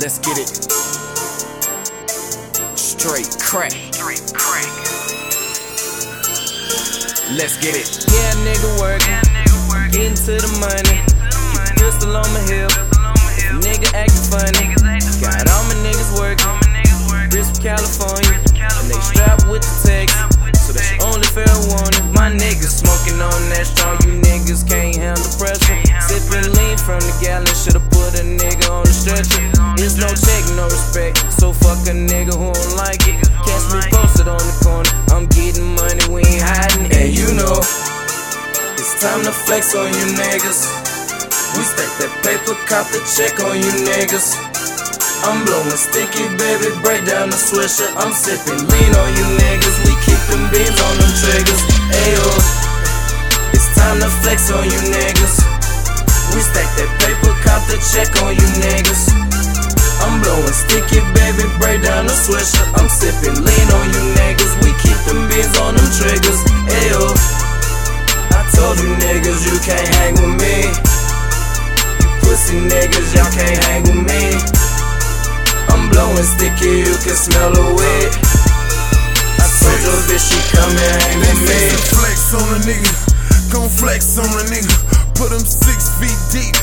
Let's get it. Straight crack. Straight crack. Let's get it. Yeah, nigga working. Yeah, nigga work. Getting to the money. Money. Pistol on my hip. Pistol on. Nigga acting funny. Niggas acting Got all my niggas working. All work. Rich from California. And they California. strapped with the text. Strapped with the So that's text. only fair warning. My niggas smoking on that strong. You niggas can't handle pressure. Can't Sipping lean from the gallon. Should've the There's no check, no respect. So fuck a nigga who don't like it. Catch me posted on the corner. I'm getting money, we ain't hiding. It. And you know, it's time to flex on you niggas. We stack that paper, cop the check on you niggas. I'm blowing sticky, baby, break down the swisher. I'm sipping lean on you niggas. We keep them beans on them triggers. Ayo, it's time to flex on you niggas. The check on you niggas. I'm blowing sticky, baby, break down the swisher. I'm sipping lean on you niggas. We keep them beans on them triggers. Ayo, I told you niggas you can't hang with me. You pussy niggas, y'all can't hang with me. I'm blowing sticky, you can smell the weed. I told your bitch she come and hang with me. Flex on a nigga, gon' flex on a nigga. Put him six feet deep,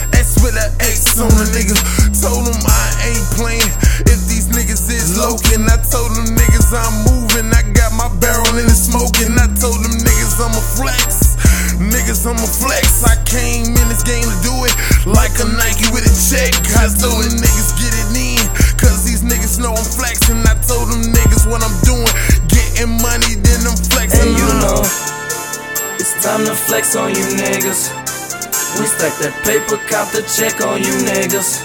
With X on a nigga. Told him I ain't playing if these niggas is loking. I told them niggas I'm moving, I got my barrel in the smoking. I told them niggas I'm a flex. Niggas, I'm a flex. I came in this game to do it like a Nike with a check. I told them niggas get it in, cause these niggas know I'm flexing. I told them niggas what I'm doing, getting money, then I'm flexing. And you know, it's time to flex on you niggas. We stack that paper, cop the check on you niggas.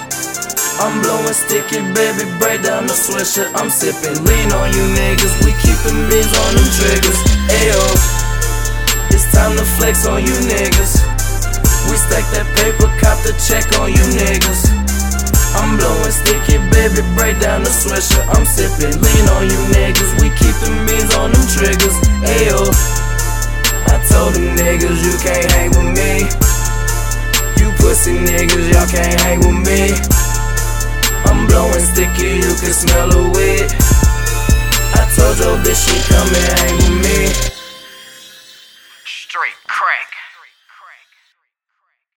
I'm blowing sticky, baby, break down the swisher. I'm sipping lean on you niggas. We keeping beans on them triggers. Ayo, it's time to flex on you niggas. We stack that paper, cop the check on you niggas. I'm blowing sticky, baby, break down the swisher. I'm sipping lean on you niggas. We keeping beans on them triggers. y'all can't hang with me. I'm blowing sticky, you can smell the weed. I told your bitch she come and hang with me. Straight crack.